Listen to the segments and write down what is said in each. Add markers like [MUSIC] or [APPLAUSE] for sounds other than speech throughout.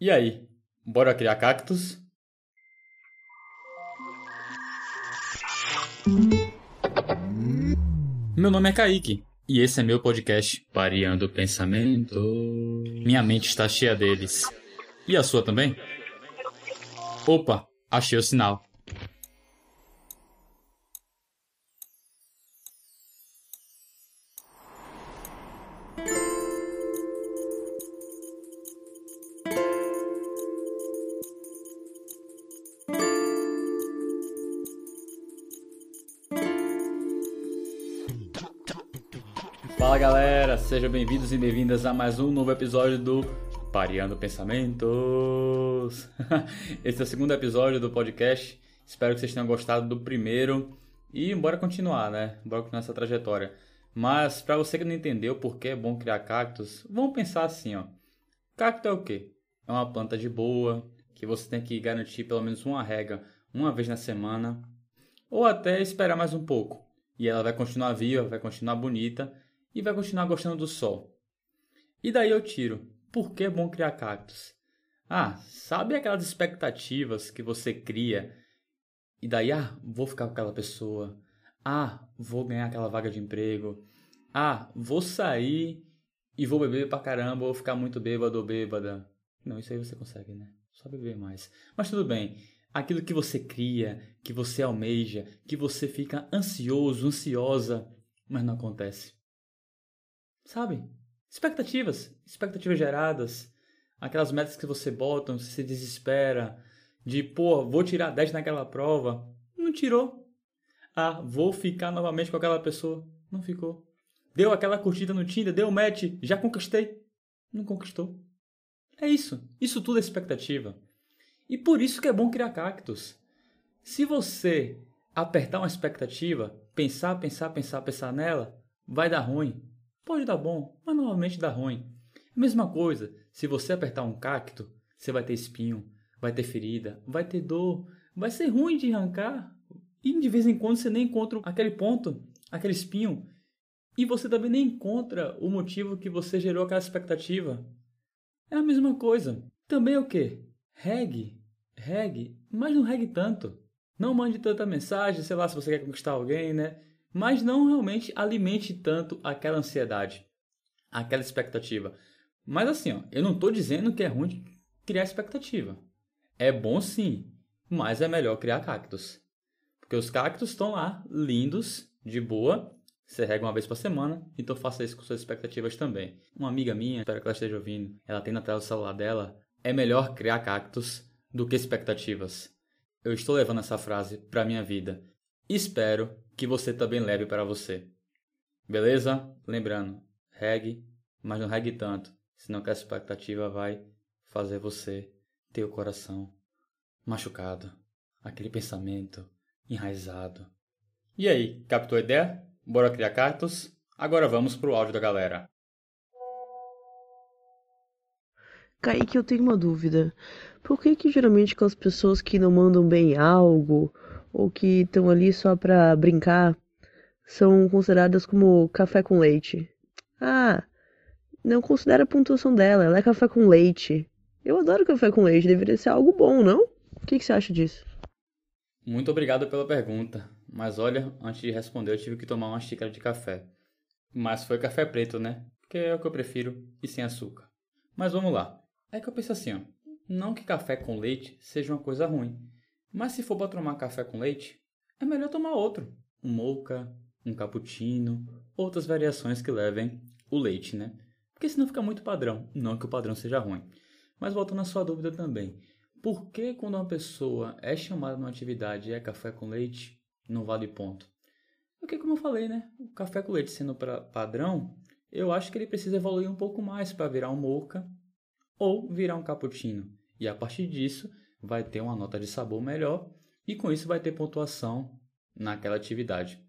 E aí, bora criar cactos? Meu nome é Kaique e esse é meu podcast Variando o Pensamento. Minha mente está cheia deles. E a sua também? Opa, achei o sinal. Fala galera, sejam bem-vindos e bem-vindas a mais um novo episódio do Pareando Pensamentos. [LAUGHS] Esse é o segundo episódio do podcast. Espero que vocês tenham gostado do primeiro e bora continuar, né? Bora continuar essa trajetória. Mas para você que não entendeu por que é bom criar cactos, vamos pensar assim, ó. Cacto é o quê? É uma planta de boa que você tem que garantir pelo menos uma rega uma vez na semana ou até esperar mais um pouco. E ela vai continuar viva, vai continuar bonita e vai continuar gostando do sol. E daí eu tiro. Por que é bom criar cactos? Ah, sabe aquelas expectativas que você cria? E daí, ah, vou ficar com aquela pessoa. Ah, vou ganhar aquela vaga de emprego. Ah, vou sair e vou beber pra caramba, vou ficar muito bêbado ou bêbada. Não, isso aí você consegue, né? Só beber mais. Mas tudo bem. Aquilo que você cria, que você almeja, que você fica ansioso, ansiosa, mas não acontece. Sabe? Expectativas, expectativas geradas, aquelas metas que você bota, você se desespera, de, pô, vou tirar 10 naquela prova, não tirou. Ah, vou ficar novamente com aquela pessoa, não ficou. Deu aquela curtida no Tinder, deu match, já conquistei, não conquistou. É isso, isso tudo é expectativa. E por isso que é bom criar cactos. Se você apertar uma expectativa, pensar, pensar, pensar, pensar nela, vai dar ruim. Pode dar bom, mas normalmente dá ruim. Mesma coisa, se você apertar um cacto, você vai ter espinho, vai ter ferida, vai ter dor, vai ser ruim de arrancar. E de vez em quando você nem encontra aquele ponto, aquele espinho. E você também nem encontra o motivo que você gerou aquela expectativa. É a mesma coisa. Também é o que? Regue. Regue, mas não regue tanto. Não mande tanta mensagem, sei lá, se você quer conquistar alguém, né? Mas não realmente alimente tanto aquela ansiedade, aquela expectativa. Mas assim, ó, eu não estou dizendo que é ruim criar expectativa. É bom sim, mas é melhor criar cactos. Porque os cactos estão lá, lindos, de boa. Você rega uma vez por semana, então faça isso com suas expectativas também. Uma amiga minha, espero que ela esteja ouvindo, ela tem na tela do celular dela, é melhor criar cactos do que expectativas. Eu estou levando essa frase para minha vida. Espero que você também leve para você. Beleza? Lembrando, regue, mas não regue tanto, senão que a expectativa vai fazer você ter o coração machucado, aquele pensamento enraizado. E aí, captou a ideia? Bora criar cartas? Agora vamos pro áudio da galera. Kaique, eu tenho uma dúvida. Por que que geralmente com as pessoas que não mandam bem algo ou que estão ali só para brincar são consideradas como café com leite. Ah, não considera a pontuação dela, ela é café com leite. Eu adoro café com leite, deveria ser algo bom, não? O que, que você acha disso? Muito obrigado pela pergunta, mas olha, antes de responder eu tive que tomar uma xícara de café. Mas foi café preto, né? Porque é o que eu prefiro e sem açúcar. Mas vamos lá. É que eu penso assim, ó. Não que café com leite seja uma coisa ruim. Mas se for para tomar café com leite, é melhor tomar outro. Um mocha, um cappuccino, outras variações que levem o leite, né? Porque senão fica muito padrão. Não que o padrão seja ruim. Mas voltando à sua dúvida também. Por que quando uma pessoa é chamada numa atividade é café com leite, não vale ponto? Porque como eu falei, né? O café com leite sendo pra padrão, eu acho que ele precisa evoluir um pouco mais para virar um mocha ou virar um cappuccino. E a partir disso, vai ter uma nota de sabor melhor e com isso vai ter pontuação naquela atividade.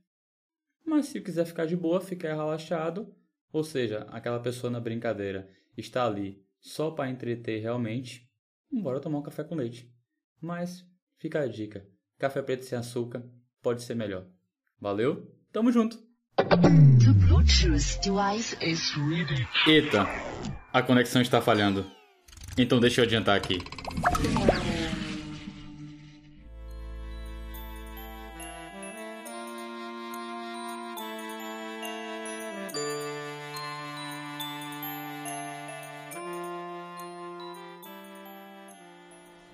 Mas se quiser ficar de boa, ficar relaxado, ou seja, aquela pessoa na brincadeira está ali só para entreter realmente, bora tomar um café com leite. Mas fica a dica: café preto sem açúcar pode ser melhor. Valeu? Tamo junto! Eita, a conexão está falhando. Então deixa eu adiantar aqui.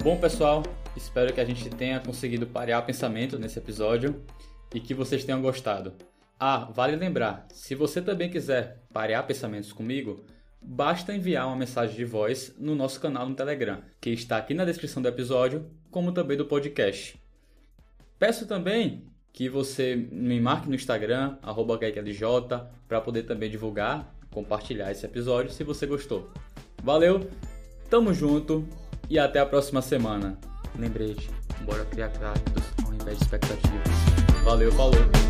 Bom, pessoal, espero que a gente tenha conseguido parear pensamento nesse episódio e que vocês tenham gostado. Ah, vale lembrar, se você também quiser parear pensamentos comigo, basta enviar uma mensagem de voz no nosso canal no Telegram, que está aqui na descrição do episódio, como também do podcast. Peço também que você me marque no Instagram, GaikLJ, para poder também divulgar, compartilhar esse episódio se você gostou. Valeu, tamo junto! E até a próxima semana. Lembrete, bora criar créditos ao invés de expectativas. Valeu, falou!